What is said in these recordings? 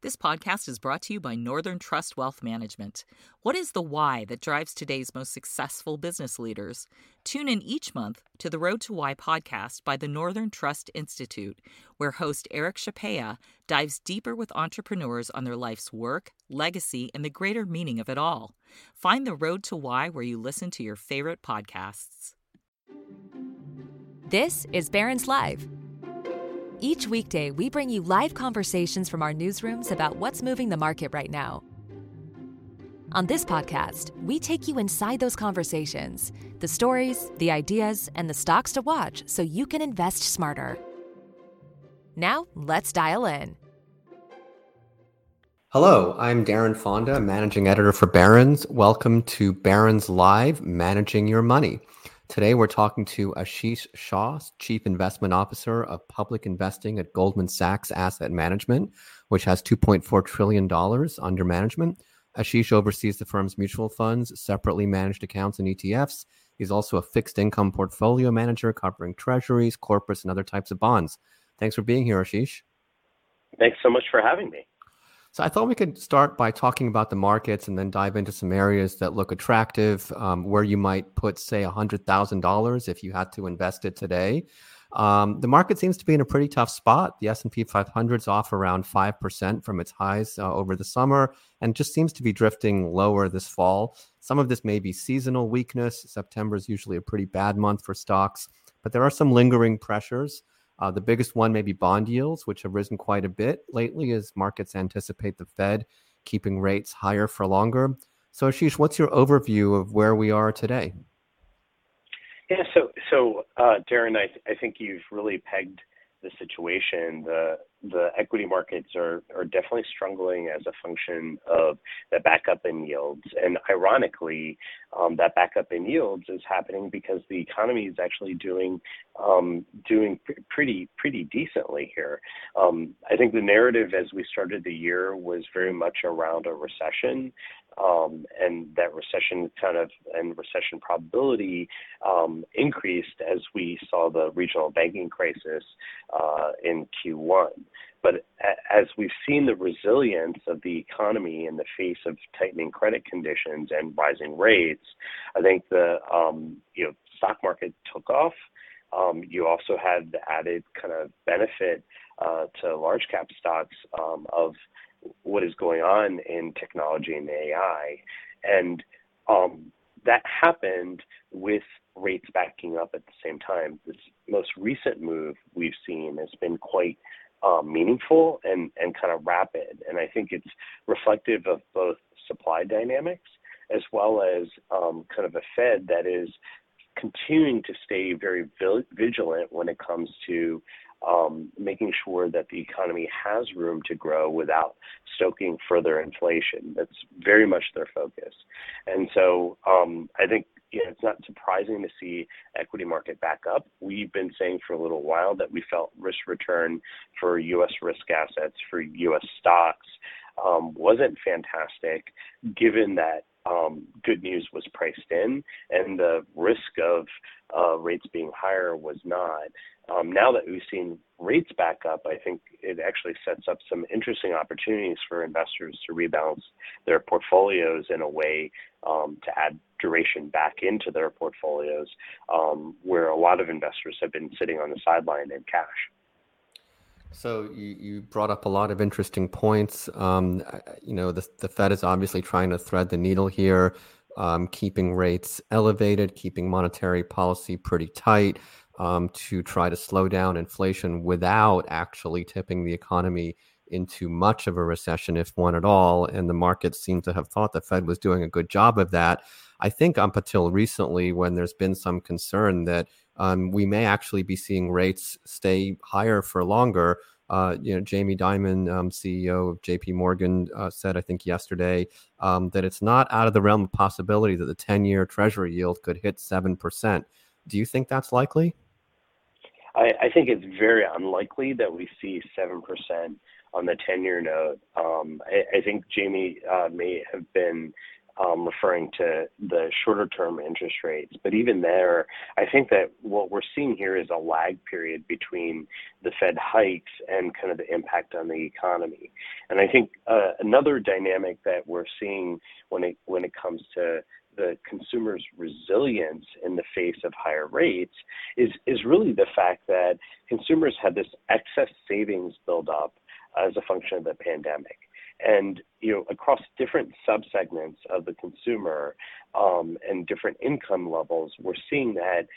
This podcast is brought to you by Northern Trust Wealth Management. What is the why that drives today's most successful business leaders? Tune in each month to the Road to Why podcast by the Northern Trust Institute, where host Eric Chapea dives deeper with entrepreneurs on their life's work, legacy, and the greater meaning of it all. Find the Road to Why where you listen to your favorite podcasts. This is Barron's Live each weekday, we bring you live conversations from our newsrooms about what's moving the market right now. On this podcast, we take you inside those conversations the stories, the ideas, and the stocks to watch so you can invest smarter. Now, let's dial in. Hello, I'm Daren Fonda, managing editor for Barron's. Welcome to Barron's Live Managing Your Money. Today, we're talking to Ashish Shah, Chief Investment Officer of Public Investing at Goldman Sachs Asset Management, which has $2.4 trillion under management. Ashish oversees the firm's mutual funds, separately managed accounts, and ETFs. He's also a fixed income portfolio manager covering treasuries, corporates, and other types of bonds. Thanks for being here, Ashish. Thanks so much for having me. So I thought we could start by talking about the markets and then dive into some areas that look attractive, um, where you might put, say, $100,000 if you had to invest it today. Um, the market seems to be in a pretty tough spot. The S&P 500 is off around 5% from its highs uh, over the summer and just seems to be drifting lower this fall. Some of this may be seasonal weakness. September is usually a pretty bad month for stocks, but there are some lingering pressures. Uh, the biggest one may be bond yields, which have risen quite a bit lately as markets anticipate the Fed keeping rates higher for longer. So, Ashish, what's your overview of where we are today? Yeah, so so uh, Daren, I, th- I think you've really pegged the situation. The the equity markets are, definitely struggling as a function of the backup in yields. And ironically, um, that backup in yields is happening because the economy is actually doing um, doing pr- pretty pretty decently here. Um, I think the narrative as we started the year was very much around a recession, um, and that recession kind of and recession probability um, increased as we saw the regional banking crisis uh, in Q1. But as we've seen the resilience of the economy in the face of tightening credit conditions and rising rates, I think the um, you know stock market took off. Um, you also had the added kind of benefit uh, to large cap stocks um, of what is going on in technology and AI, and um, that happened with rates backing up at the same time. This most recent move we've seen has been quite um, meaningful and, and kind of rapid. And I think it's reflective of both supply dynamics as well as um, kind of a Fed that is continuing to stay very vigilant when it comes to um, making sure that the economy has room to grow without stoking further inflation. That's very much their focus. And so um, I think you know, it's not surprising to see equity market back up. We've been saying for a little while that we felt risk return for U.S. risk assets for U.S. stocks um, wasn't fantastic, given that um, good news was priced in and the risk of uh, rates being higher was not. Um, now that we've seen rates back up, I think it actually sets up some interesting opportunities for investors to rebalance their portfolios in a way um, to add duration back into their portfolios, um, where a lot of investors have been sitting on the sideline in cash. So you, you brought up a lot of interesting points. Um, you know, the, the Fed is obviously trying to thread the needle here, um, keeping rates elevated, keeping monetary policy pretty tight um, to try to slow down inflation without actually tipping the economy into much of a recession, if one at all. And the markets seem to have thought the Fed was doing a good job of that. I think up until recently, when there's been some concern that um, we may actually be seeing rates stay higher for longer. Uh, you know, Jamie Dimon, um, CEO of J.P. Morgan, uh, said I think yesterday um, that it's not out of the realm of possibility that the 10-year Treasury yield could hit seven percent. Do you think that's likely? I, think it's very unlikely that we see seven percent on the 10-year note. Um, I, think Jamie uh, may have been um, referring to the shorter term interest rates. But even there, I think that what we're seeing here is a lag period between the Fed hikes and kind of the impact on the economy. And I think uh, another dynamic that we're seeing when it comes to the consumer's resilience in the face of higher rates is is really the fact that consumers had this excess savings build up as a function of the pandemic. And you know, across different subsegments of the consumer um, and different income levels, we're seeing that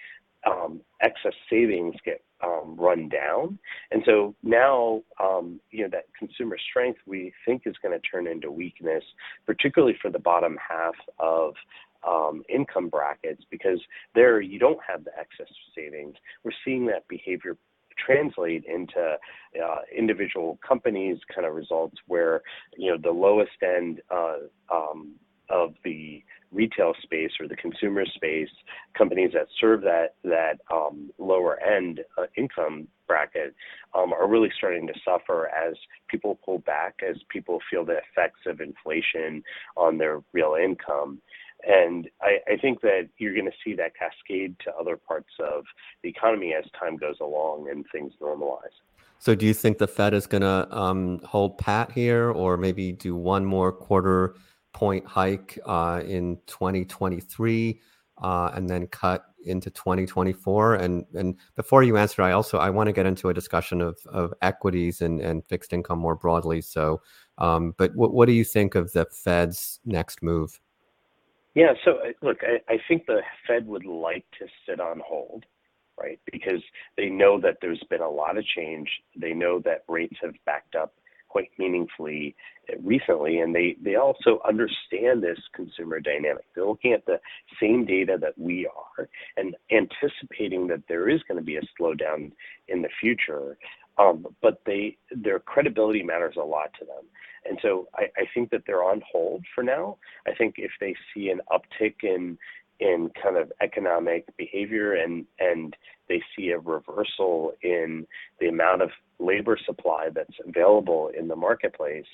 um, excess savings get um, run down. And so now, um, you know, that consumer strength we think is going to turn into weakness, particularly for the bottom half of um, income brackets, because there you don't have the excess savings. We're seeing that behavior translate into uh, individual companies kind of results where you know the lowest end uh, um, of the retail space or the consumer space, companies that serve that that um, lower end uh, income bracket um, are really starting to suffer as people pull back, as people feel the effects of inflation on their real income. And I, I think that you're going to see that cascade to other parts of the economy as time goes along and things normalize. So, do you think the Fed is going to um, hold pat here, or maybe do one more quarter point hike uh, in 2023, uh, and then cut into 2024? And and before you answer, I also I want to get into a discussion of of equities and and fixed income more broadly. So, um, but what what do you think of the Fed's next move? Yeah. So uh, look, I, think the Fed would like to sit on hold, right? Because they know that there's been a lot of change. They know that rates have backed up quite meaningfully uh, recently, and they they also understand this consumer dynamic. They're looking at the same data that we are and anticipating that there is going to be a slowdown in the future. Um, but they their credibility matters a lot to them. And so I, I think that they're on hold for now. I think if they see an uptick in in kind of economic behavior and and they see a reversal in the amount of labor supply that's available in the marketplace,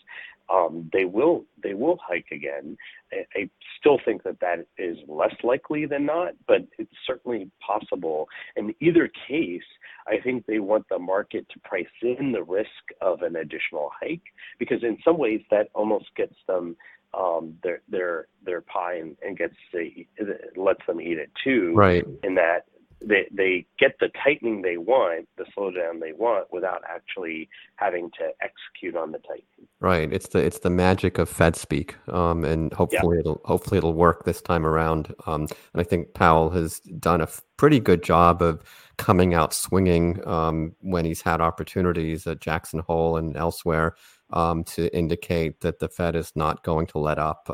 um, they will they will hike again. I, I, still think that that is less likely than not, but it's certainly possible. In either case, I think they want the market to price in the risk of an additional hike because in some ways that almost gets them um, their their their pie and, and gets to, lets them eat it too. Right. In that they they get the tightening they want, the slowdown they want, without actually having to execute on the tightening. Right. It's the it's the magic of Fed speak, um, and hopefully yeah. it'll hopefully it'll work this time around. Um, and I think Powell has done a pretty good job of coming out swinging um, when he's had opportunities at Jackson Hole and elsewhere um, to indicate that the Fed is not going to let up.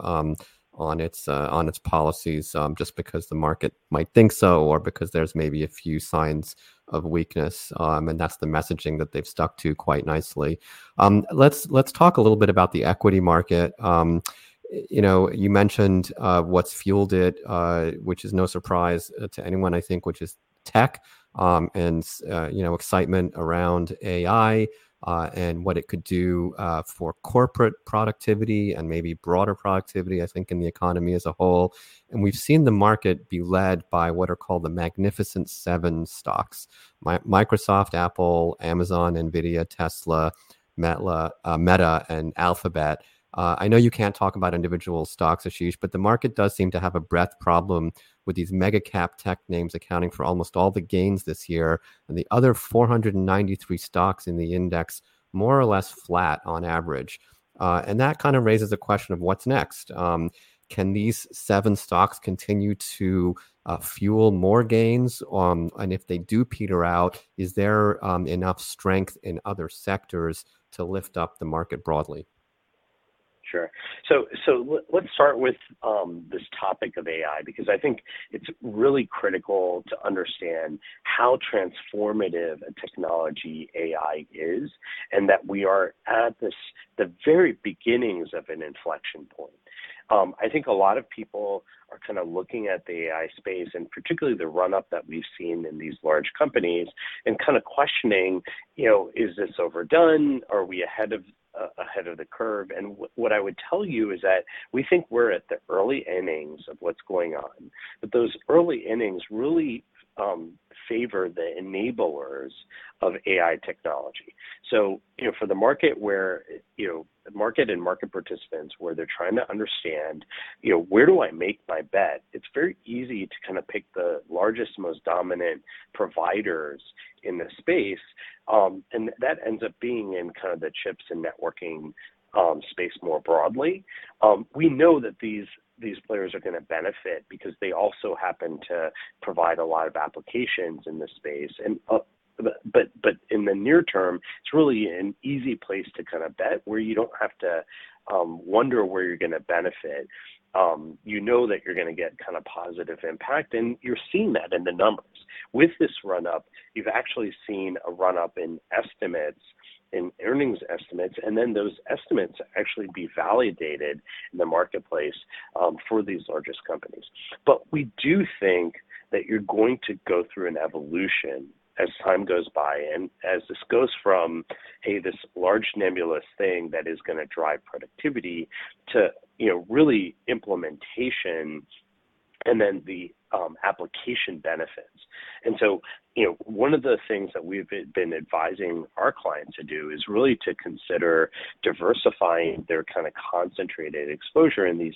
On its uh, on its policies um, just because the market might think so or because there's maybe a few signs of weakness um, and that's the messaging that they've stuck to quite nicely. Um, let's let's talk a little bit about the equity market. Um, you know you mentioned uh, what's fueled it uh, which is no surprise uh, to anyone i think which is tech um, and uh, you know excitement around ai uh, and what it could do uh, for corporate productivity and maybe broader productivity, I think, in the economy as a whole. And we've seen the market be led by what are called the Magnificent Seven stocks My, Microsoft, Apple, Amazon, Nvidia, Tesla, Meta, uh, Meta and Alphabet. Uh, I know you can't talk about individual stocks, Ashish, but the market does seem to have a breadth problem with these mega cap tech names accounting for almost all the gains this year, and the other 493 stocks in the index more or less flat on average. Uh, and that kind of raises a question of what's next. Um, can these seven stocks continue to uh, fuel more gains? Um, and if they do peter out, is there um, enough strength in other sectors to lift up the market broadly? Sure. So, so let's start with um, this topic of AI because I think it's really critical to understand how transformative a technology AI is, and that we are at this the very beginnings of an inflection point. Um, I think a lot of people are kind of looking at the AI space and particularly the run up that we've seen in these large companies and kind of questioning, you know, is this overdone? Are we ahead of ahead of the curve. And what I would tell you is that we think we're at the early innings of what's going on, but those early innings really um, favor the enablers of AI technology. So, you know, for the market where, you know, market and market participants where they're trying to understand, you know, where do I make my bet? It's very easy to kind of pick the largest, most dominant providers in the space, um, and that ends up being in kind of the chips and networking um, space more broadly. Um, we know that these these players are going to benefit because they also happen to provide a lot of applications in this space. And uh, but but in the near term, it's really an easy place to kind of bet where you don't have to wonder where you're going to benefit. Um, you know that you're going to get kind of positive impact, and you're seeing that in the numbers. With this run up, you've actually seen a run up in estimates in earnings estimates, and then those estimates actually be validated in the marketplace um, for these largest companies. But we do think that you're going to go through an evolution as time goes by and as this goes from hey this large nebulous thing that is going to drive productivity to you know really implementation and then the um, application benefits. And so, you know, one of the things that we've been advising our clients to do is really to consider diversifying their kind of concentrated exposure in these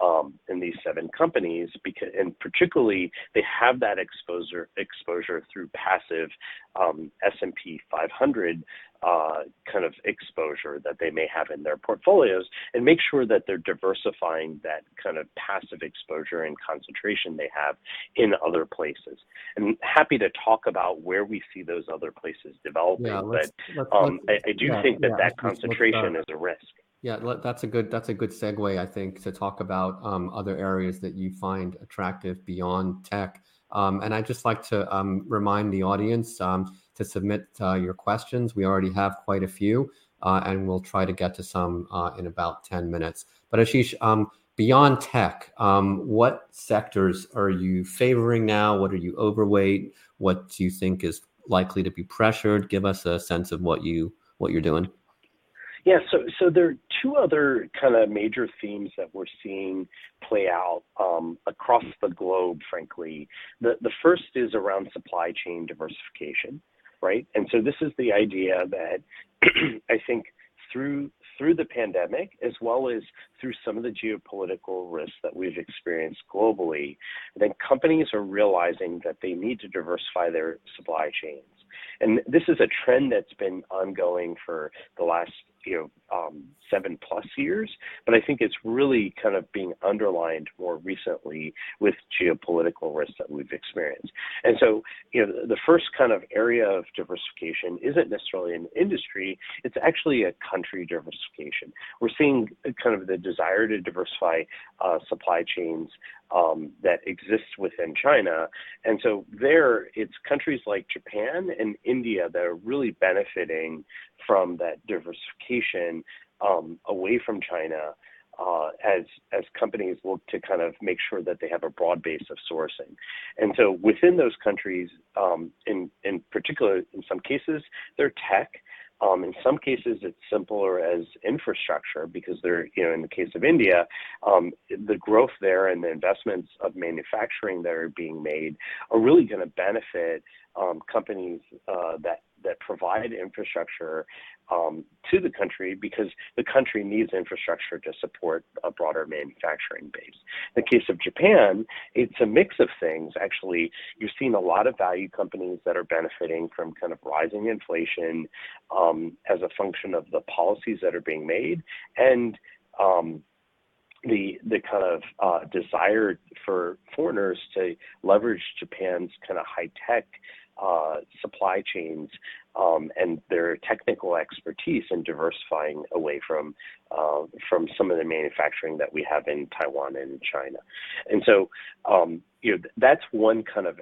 um, in these seven companies, because and particularly they have that exposure exposure through passive um, S&P 500 uh, kind of exposure that they may have in their portfolios and make sure that they're diversifying that kind of passive exposure and concentration they have in other places. And happy to talk about where we see those other places developing, yeah, let's, but let's, um, let's, I, I, do yeah, think that yeah, that concentration is a risk. Yeah, that's a good that's a good segue, I think, to talk about um, other areas that you find attractive beyond tech. Um, and I'd just like to um, remind the audience um, to submit uh, your questions. We already have quite a few, uh, and we'll try to get to some uh, in about 10 minutes. But Ashish, um, beyond tech, um, what sectors are you favoring now? What are you overweight? What do you think is likely to be pressured? Give us a sense of what you what you're doing. Yeah, so so there are two other kind of major themes that we're seeing play out um, across the globe. Frankly, the the first is around supply chain diversification, right? And so this is the idea that I think through through the pandemic as well as through some of the geopolitical risks that we've experienced globally, I think companies are realizing that they need to diversify their supply chains. And this is a trend that's been ongoing for the last you know um, seven plus years, but I think it's really kind of being underlined more recently with geopolitical risks that we've experienced. And so, you know, the first kind of area of diversification isn't necessarily an industry; it's actually a country diversification. We're seeing kind of the desire to diversify uh, supply chains um, that exists within China. And so there, it's countries like Japan and India that are really benefiting from that diversification um, away from China. Uh, as as companies look to kind of make sure that they have a broad base of sourcing, and so within those countries, um, in in particular, in some cases, they're tech, um, in some cases, it's simpler as infrastructure because they're, you know, in the case of India, um, the growth there and the investments of manufacturing that are being made are really going to benefit um, companies uh, that that provide infrastructure um, to the country because the country needs infrastructure to support a broader manufacturing base. In the case of Japan, it's a mix of things. Actually, you're seeing a lot of value companies that are benefiting from kind of rising inflation um, as a function of the policies that are being made and um, the the kind of uh, desire for foreigners to leverage Japan's kind of high tech uh, supply chains um, and their technical expertise in diversifying away from uh, from some of the manufacturing that we have in Taiwan and China. And so, um, you know, that's one kind of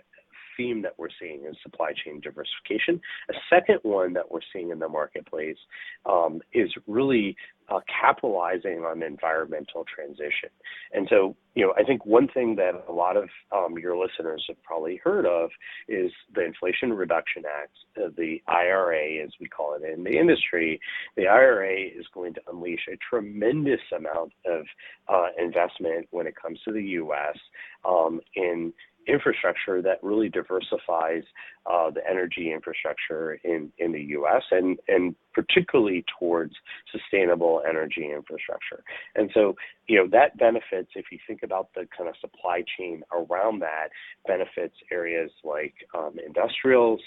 theme that we're seeing is supply chain diversification. A second one that we're seeing in the marketplace um, is really uh, capitalizing on environmental transition. And so, you know, I think one thing that a lot of um, your listeners have probably heard of is the Inflation Reduction Act, uh, the IRA, as we call it in the industry. The IRA is going to unleash a tremendous amount of uh, investment when it comes to the U.S. Um, in infrastructure that really diversifies uh, the energy infrastructure in, the U.S. and particularly towards sustainable energy infrastructure. And so, you know, that benefits if you think about the kind of supply chain around that benefits areas like um, industrials,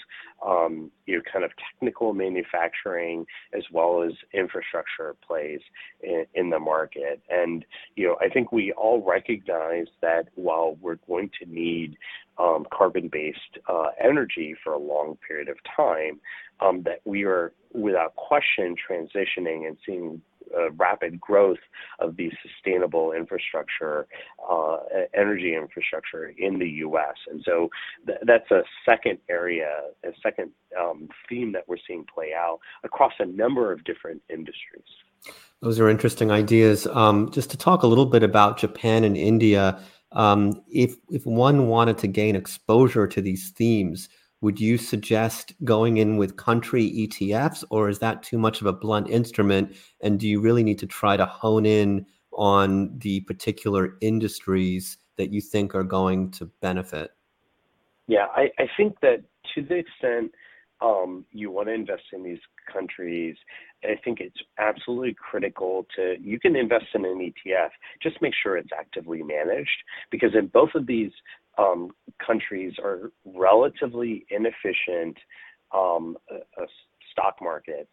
um, you know, kind of technical manufacturing as well as infrastructure plays in, in the market. And you know, I think we all recognize that while we're going to need um, carbon-based uh, energy for a long period of time, um, that we are without question transitioning and seeing uh, rapid growth of the sustainable infrastructure, uh, energy infrastructure in the U.S. And so th- that's a second area, a second um, theme that we're seeing play out across a number of different industries. Those are interesting ideas. Um, just to talk a little bit about Japan and India, um, if if one wanted to gain exposure to these themes, would you suggest going in with country ETFs, or is that too much of a blunt instrument? And do you really need to try to hone in on the particular industries that you think are going to benefit? Yeah, I, I think that to the extent um, you want to invest in these countries, I think it's absolutely critical to you can invest in an ETF, just make sure it's actively managed because in both of these um, countries are relatively inefficient um, uh, stock markets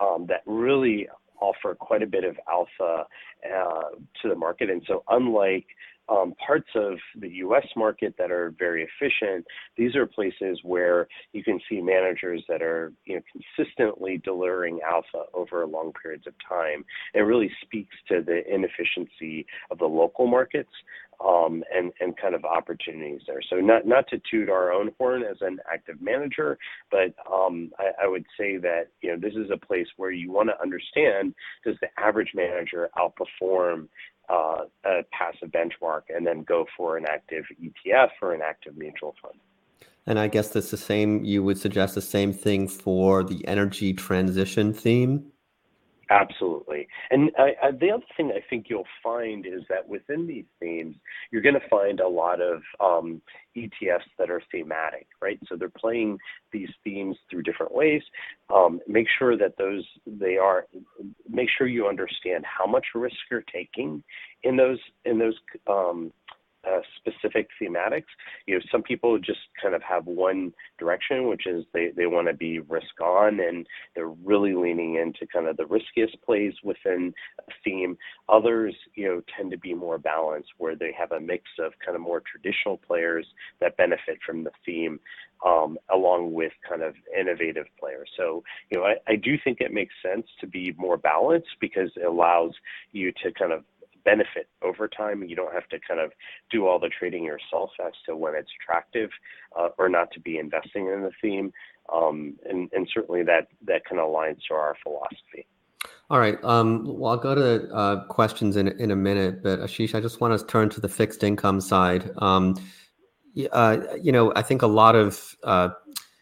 um, that really offer quite a bit of alpha uh, to the market. And so, unlike um, parts of the U.S. market that are very efficient. These are places where you can see managers that are you know consistently delivering alpha over long periods of time. It really speaks to the inefficiency of the local markets um, and and kind of opportunities there. So not not to toot our own horn as an active manager, but um, I, I, would say that you know this is a place where you want to understand does the average manager outperform Uh, uh, a passive benchmark and then go for an active ETF or an active mutual fund. And I guess that's the same, you would suggest the same thing for the energy transition theme? Absolutely. And I, I, the other thing I think you'll find is that within these themes, you're going to find a lot of um, ETFs that are thematic, right? So they're playing these themes through different ways. Um, make sure that those they are. Make sure you understand how much risk you're taking in those in those um, uh, specific thematics. You know, some people just kind of have one direction, which is they, they want to be risk on and they're really leaning into kind of the riskiest plays within a theme. Others, you know, tend to be more balanced where they have a mix of kind of more traditional players that benefit from the theme um, along with kind of innovative players. So, you know, I, I do think it makes sense to be more balanced because it allows you to kind of benefit over time. You don't have to kind of do all the trading yourself as to when it's attractive uh, or not to be investing in the theme. Um, and, and certainly that, that kind of aligns to our philosophy. All right. Um, well, I'll go to uh, questions in, in a minute, but Ashish, I just want to turn to the fixed income side. Um, uh, you know, I think a lot of uh,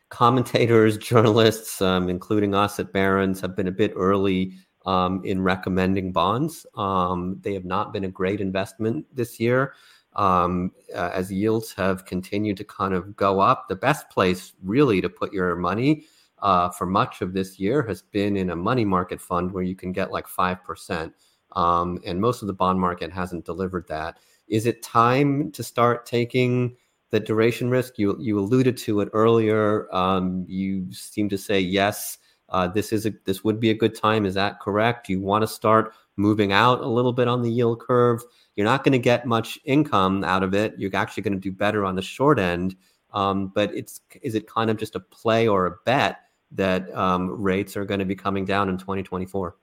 commentators, journalists, um, including us at Barron's, have been a bit early um, in recommending bonds. Um, they have not been a great investment this year. Um, uh, as yields have continued to kind of go up, the best place really to put your money uh, for much of this year has been in a money market fund where you can get like 5%. Um, and most of the bond market hasn't delivered that. Is it time to start taking the duration risk? You, you alluded to it earlier. Um, you seem to say yes uh, this is a, this would be a good time. Is that correct? You want to start moving out a little bit on the yield curve. You're not going to get much income out of it. You're actually going to do better on the short end. Um, but it's is it kind of just a play or a bet that um, rates are going to be coming down in 2024?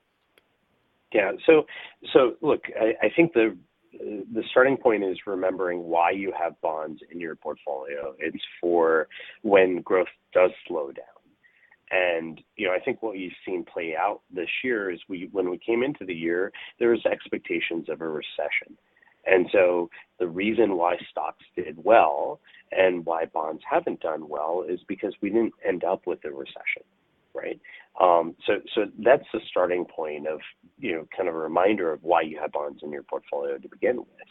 Yeah. So so look, I, I think the the starting point is remembering why you have bonds in your portfolio. It's for when growth does slow down. And you know, I think what you've seen play out this year is we when we came into the year, there was expectations of a recession. And so the reason why stocks did well and why bonds haven't done well is because we didn't end up with a recession, right? Um, so, so that's the starting point of you know kind of a reminder of why you have bonds in your portfolio to begin with.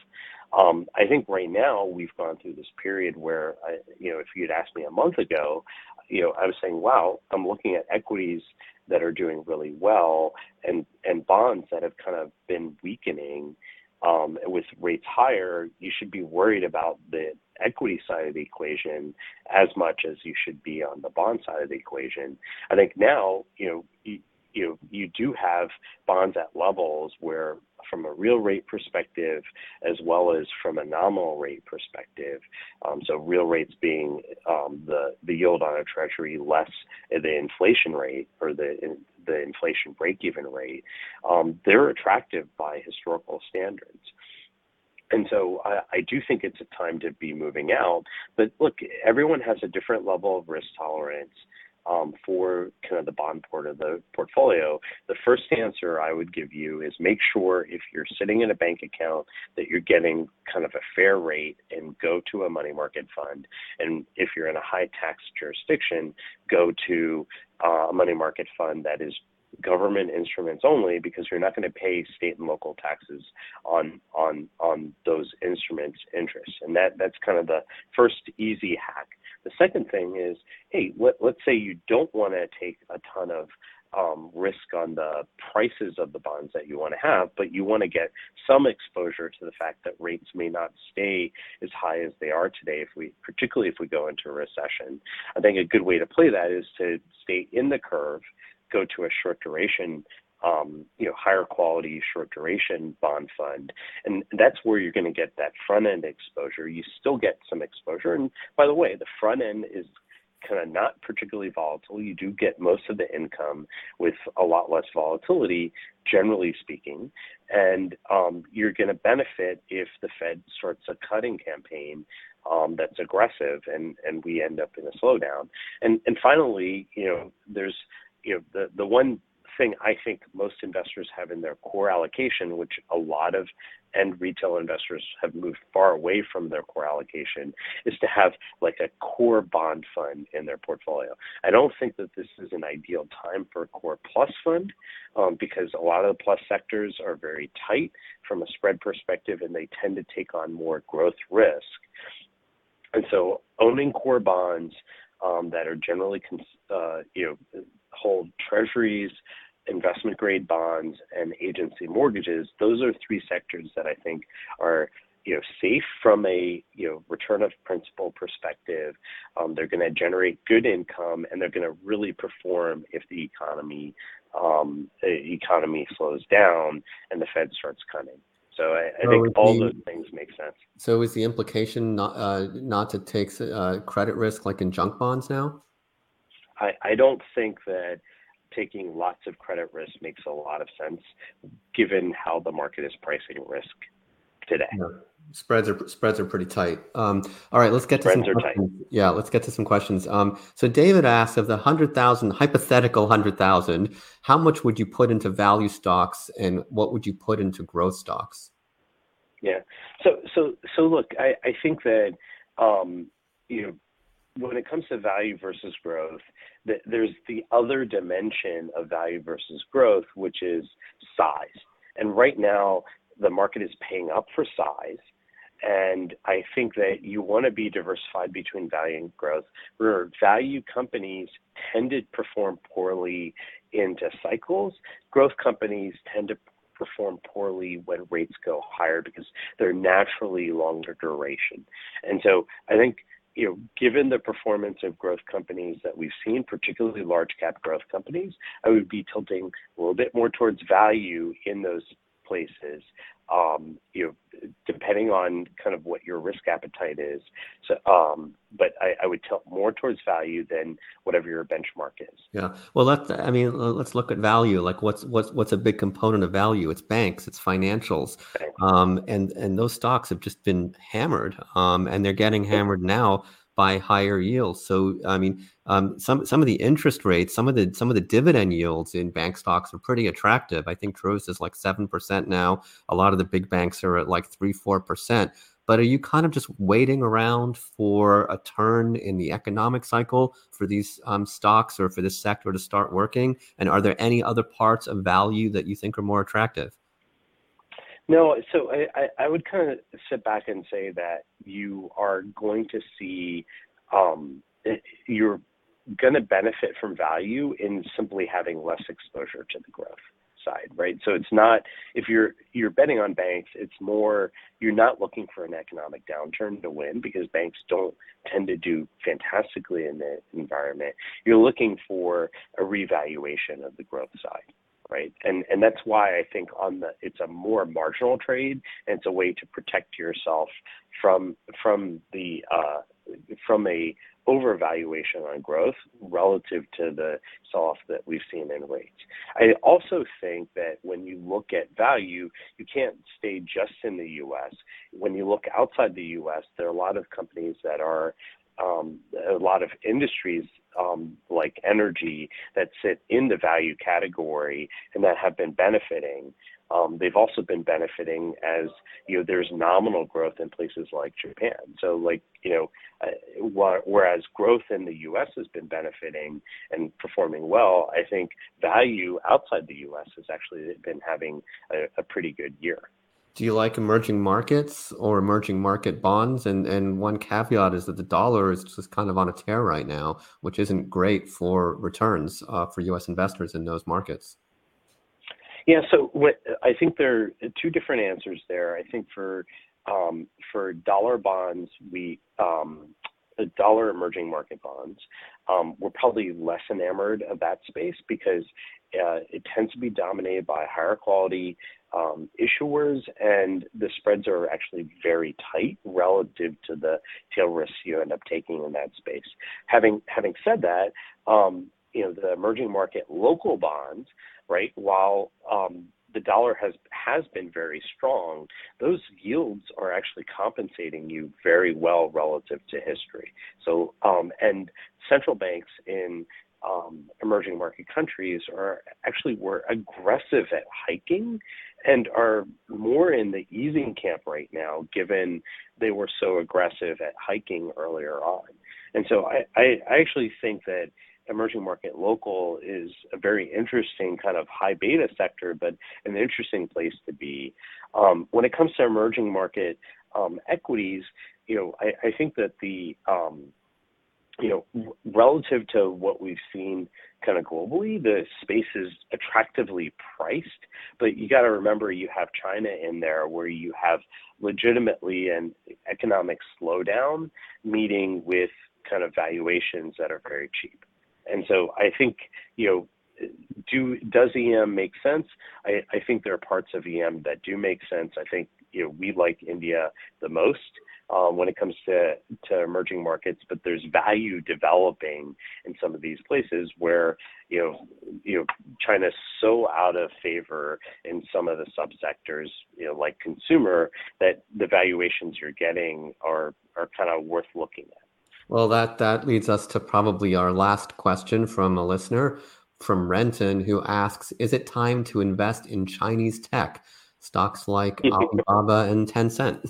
Um, I think right now we've gone through this period where, I, you know, if you'd asked me a month ago, you know, I was saying, wow, I'm looking at equities that are doing really well and and bonds that have kind of been weakening. Um, with rates higher, you should be worried about the equity side of the equation as much as you should be on the bond side of the equation. I think now, you know, you, you know, you do have bonds at levels where from a real rate perspective as well as from a nominal rate perspective. Um, so real rates being um, the the yield on a treasury less the inflation rate or the the inflation break even rate. Um, they're attractive by historical standards. And so I, I, do think it's a time to be moving out. But look, everyone has a different level of risk tolerance for kind of the bond part of the portfolio, the first answer I would give you is make sure if you're sitting in a bank account that you're getting kind of a fair rate and go to a money market fund. And if you're in a high tax jurisdiction, go to uh, a money market fund that is government instruments only because you're not going to pay state and local taxes on on on those instruments interest and that that's kind of the first easy hack the second thing is, hey, let, let's say you don't want to take a ton of um, risk on the prices of the bonds that you want to have, but you want to get some exposure to the fact that rates may not stay as high as they are today, if we, particularly if we go into a recession. I think a good way to play that is to stay in the curve, go to a short duration you know, higher quality short duration bond fund. And that's where you're going to get that front end exposure. You still get some exposure. And by the way, the front end is kind of not particularly volatile. You do get most of the income with a lot less volatility, generally speaking. And um, you're going to benefit if the Fed starts a cutting campaign um, that's aggressive and, and we end up in a slowdown. And, and finally, you know, there's, you know, the, the one thing I think most investors have in their core allocation, which a lot of end retail investors have moved far away from their core allocation, is to have like a core bond fund in their portfolio. I don't think that this is an ideal time for a core plus fund um, because a lot of the plus sectors are very tight from a spread perspective and they tend to take on more growth risk. And so owning core bonds um, that are generally, uh, you know, hold treasuries investment grade bonds and agency mortgages, those are three sectors that I think are you know safe from a you know return of principal perspective. Um, they're going to generate good income and they're going to really perform if the economy um, the economy slows down and the Fed starts cutting. So I, I so think all the, those things make sense. So is the implication not uh, not to take uh, credit risk like in junk bonds now? I, I don't think that taking lots of credit risk makes a lot of sense given how the market is pricing risk today. Yeah. Spreads are spreads are pretty tight. Um, all right, let's get spreads to some questions. Yeah, let's get to some questions. Um, so David asks, of the hundred thousand hypothetical hundred thousand, how much would you put into value stocks, and what would you put into growth stocks? Yeah. So so so look, I, I think that um, you know when it comes to value versus growth, there's the other dimension of value versus growth, which is size. And right now, the market is paying up for size. And I think that you want to be diversified between value and growth. Where value companies tend to perform poorly into cycles, growth companies tend to perform poorly when rates go higher because they're naturally longer duration. And so I think you know, given the performance of growth companies that we've seen, particularly large cap growth companies, I would be tilting a little bit more towards value in those places. Um, you know, depending on kind of what your risk appetite is. So, um, but I, I, would tilt more towards value than whatever your benchmark is. Yeah. Well, let's. I mean, let's look at value. Like, what's what's what's a big component of value? It's banks. It's financials. Um, and and those stocks have just been hammered. Um, and they're getting hammered now by higher yields. So I mean, um, some some of the interest rates, some of the some of the dividend yields in bank stocks are pretty attractive. I think Truist is like seven percent now. A lot of the big banks are at like three four percent. But are you kind of just waiting around for a turn in the economic cycle for these um, stocks or for this sector to start working? And are there any other parts of value that you think are more attractive? No, so I, would kind of sit back and say that you are going to see um, you're going to benefit from value in simply having less exposure to the growth side, right? So it's not if you're you're betting on banks, it's more you're not looking for an economic downturn to win because banks don't tend to do fantastically in the environment. You're looking for a revaluation of the growth side right? And and that's why I think on the it's a more marginal trade and it's a way to protect yourself from from the uh, from a overvaluation on growth relative to the sell-off that we've seen in rates. I also think that when you look at value, you can't stay just in the U.S. When you look outside the U.S., there are a lot of companies that are um, a lot of industries um, like energy that sit in the value category and that have been benefiting. Um, they've also been benefiting as you know there's nominal growth in places like Japan. So like you know, uh, whereas growth in the U.S. has been benefiting and performing well, I think value outside the U.S. has actually been having a, a pretty good year do you like emerging markets or emerging market bonds? And and one caveat is that the dollar is just kind of on a tear right now, which isn't great for returns uh, for U.S. investors in those markets. Yeah, so what, I think there are two different answers there. I think for um, for dollar bonds, we um, dollar emerging market bonds, um, we're probably less enamored of that space because uh, it tends to be dominated by higher quality um, issuers, and the spreads are actually very tight relative to the tail risks you end up taking in that space. Having having said that, um, you know the emerging market local bonds, right? While um, the dollar has has been very strong, those yields are actually compensating you very well relative to history. So, um, and central banks in um, emerging market countries are actually were aggressive at hiking and are more in the easing camp right now, given they were so aggressive at hiking earlier on. And so I, I, I actually think that emerging market local is a very interesting kind of high beta sector, but an interesting place to be. Um, when it comes to emerging market um, equities, you know, I, I think that the um, you know, relative to what we've seen kind of globally, the space is attractively priced. But you got to remember you have China in there where you have legitimately an economic slowdown meeting with kind of valuations that are very cheap. And so I think, you know, do does EM make sense? I, I think there are parts of EM that do make sense. I think you know we like India the most um, when it comes to, to emerging markets, but there's value developing in some of these places where you know you know China's so out of favor in some of the subsectors, you know, like consumer, that the valuations you're getting are are kind of worth looking at. Well, that that leads us to probably our last question from a listener from Renton who asks, "Is it time to invest in Chinese tech stocks like Alibaba and Tencent?"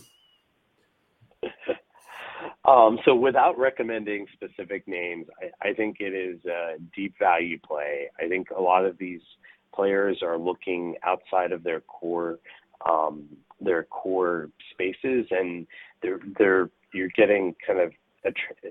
Um, so without recommending specific names, I, I, think it is a deep value play. I think a lot of these players are looking outside of their core um, their core spaces, and they're they're you're getting kind of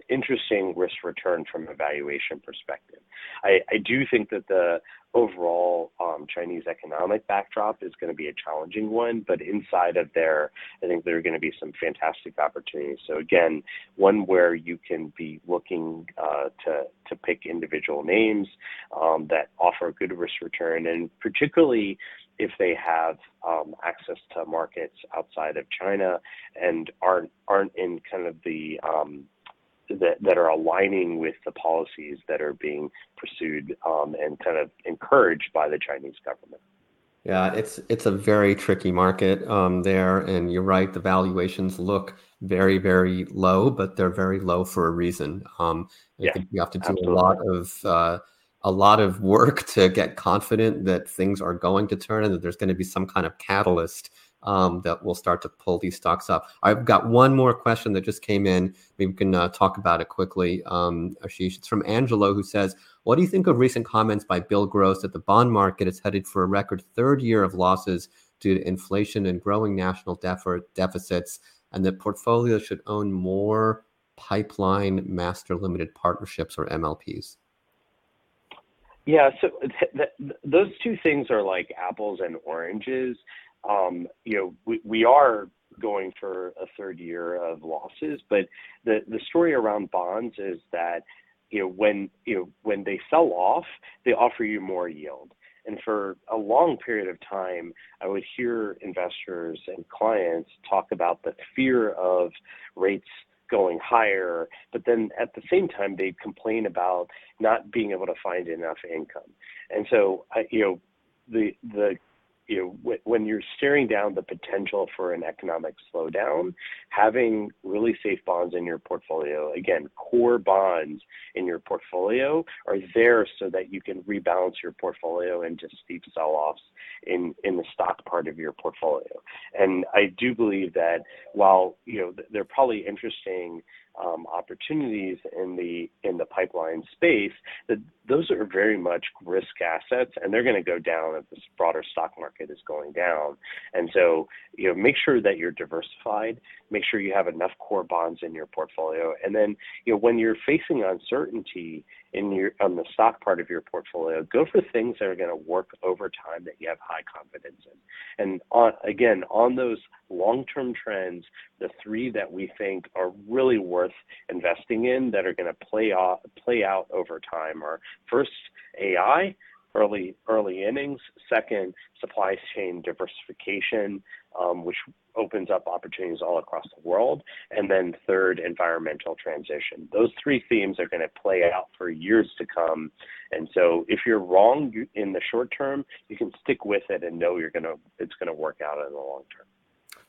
interesting risk return from a valuation perspective. I, do think that the overall um, Chinese economic backdrop is going to be a challenging one, but inside of there, I think there are going to be some fantastic opportunities. So again, one where you can be looking uh, to to pick individual names um, that offer good risk return, and particularly if they have um, access to markets outside of China and aren't aren't in kind of the that, that are aligning with the policies that are being pursued um, and kind of encouraged by the Chinese government. Yeah, it's it's a very tricky market um, there, and you're right. The valuations look very, very low, but they're very low for a reason. Um, I Yeah, think you have to do a lot of uh, a lot of work to get confident that things are going to turn and that there's going to be some kind of catalyst um, that will start to pull these stocks up. I've got one more question that just came in. Maybe we can uh, talk about it quickly. Um, Ashish, it's from Angelo who says, "What do you think of recent comments by Bill Gross that the bond market is headed for a record third year of losses due to inflation and growing national defer- deficits, and that portfolios should own more pipeline master limited partnerships or MLPs?" Yeah, so th- th- those two things are like apples and oranges. Um, you know, we, are going for a third year of losses, but the, story around bonds is that you know when you know when they sell off, they offer you more yield. And for a long period of time, I would hear investors and clients talk about the fear of rates going higher, but then at the same time they'd complain about not being able to find enough income. And so, you know, the the you know when you're staring down the potential for an economic slowdown, having really safe bonds in your portfolio, again, core bonds in your portfolio are there so that you can rebalance your portfolio into steep sell-offs in in the stock part of your portfolio. And I do believe that while you know they're probably interesting Um, opportunities in the in the pipeline space, that those are very much risk assets, and they're going to go down if this broader stock market is going down. And so, you know, make sure that you're diversified. Make sure you have enough core bonds in your portfolio, and then, you know, when you're facing uncertainty in your on the stock part of your portfolio, go for things that are going to work over time that you have high confidence in. And on again, on those long-term trends, the three that we think are really worth investing in that are going to play out play out over time are first AI, early innings. Second, supply chain diversification, um, which opens up opportunities all across the world. And then third, environmental transition. Those three themes are going to play out for years to come. And so, if you're wrong in the short term, you can stick with it and know it's going to work out in the long term.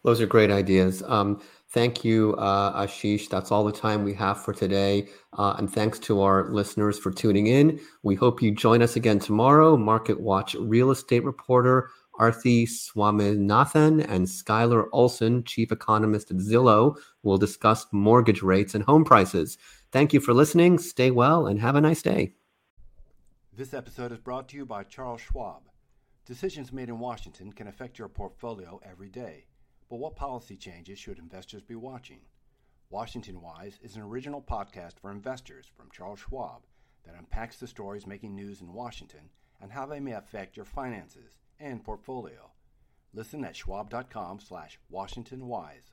Those are great ideas. Um, thank you, uh, Ashish. That's all the time we have for today. Uh, and thanks to our listeners for tuning in. We hope you join us again tomorrow. Market Watch real estate reporter Aarthi Swaminathan and Skylar Olsen, chief economist at Zillow, will discuss mortgage rates and home prices. Thank you for listening. Stay well and have a nice day. This episode is brought to you by Charles Schwab. Decisions made in Washington can affect your portfolio every day. But what policy changes should investors be watching? Washington Wise is an original podcast for investors from Charles Schwab that unpacks the stories making news in Washington and how they may affect your finances and portfolio. Listen at schwab.com slash Washington Wise.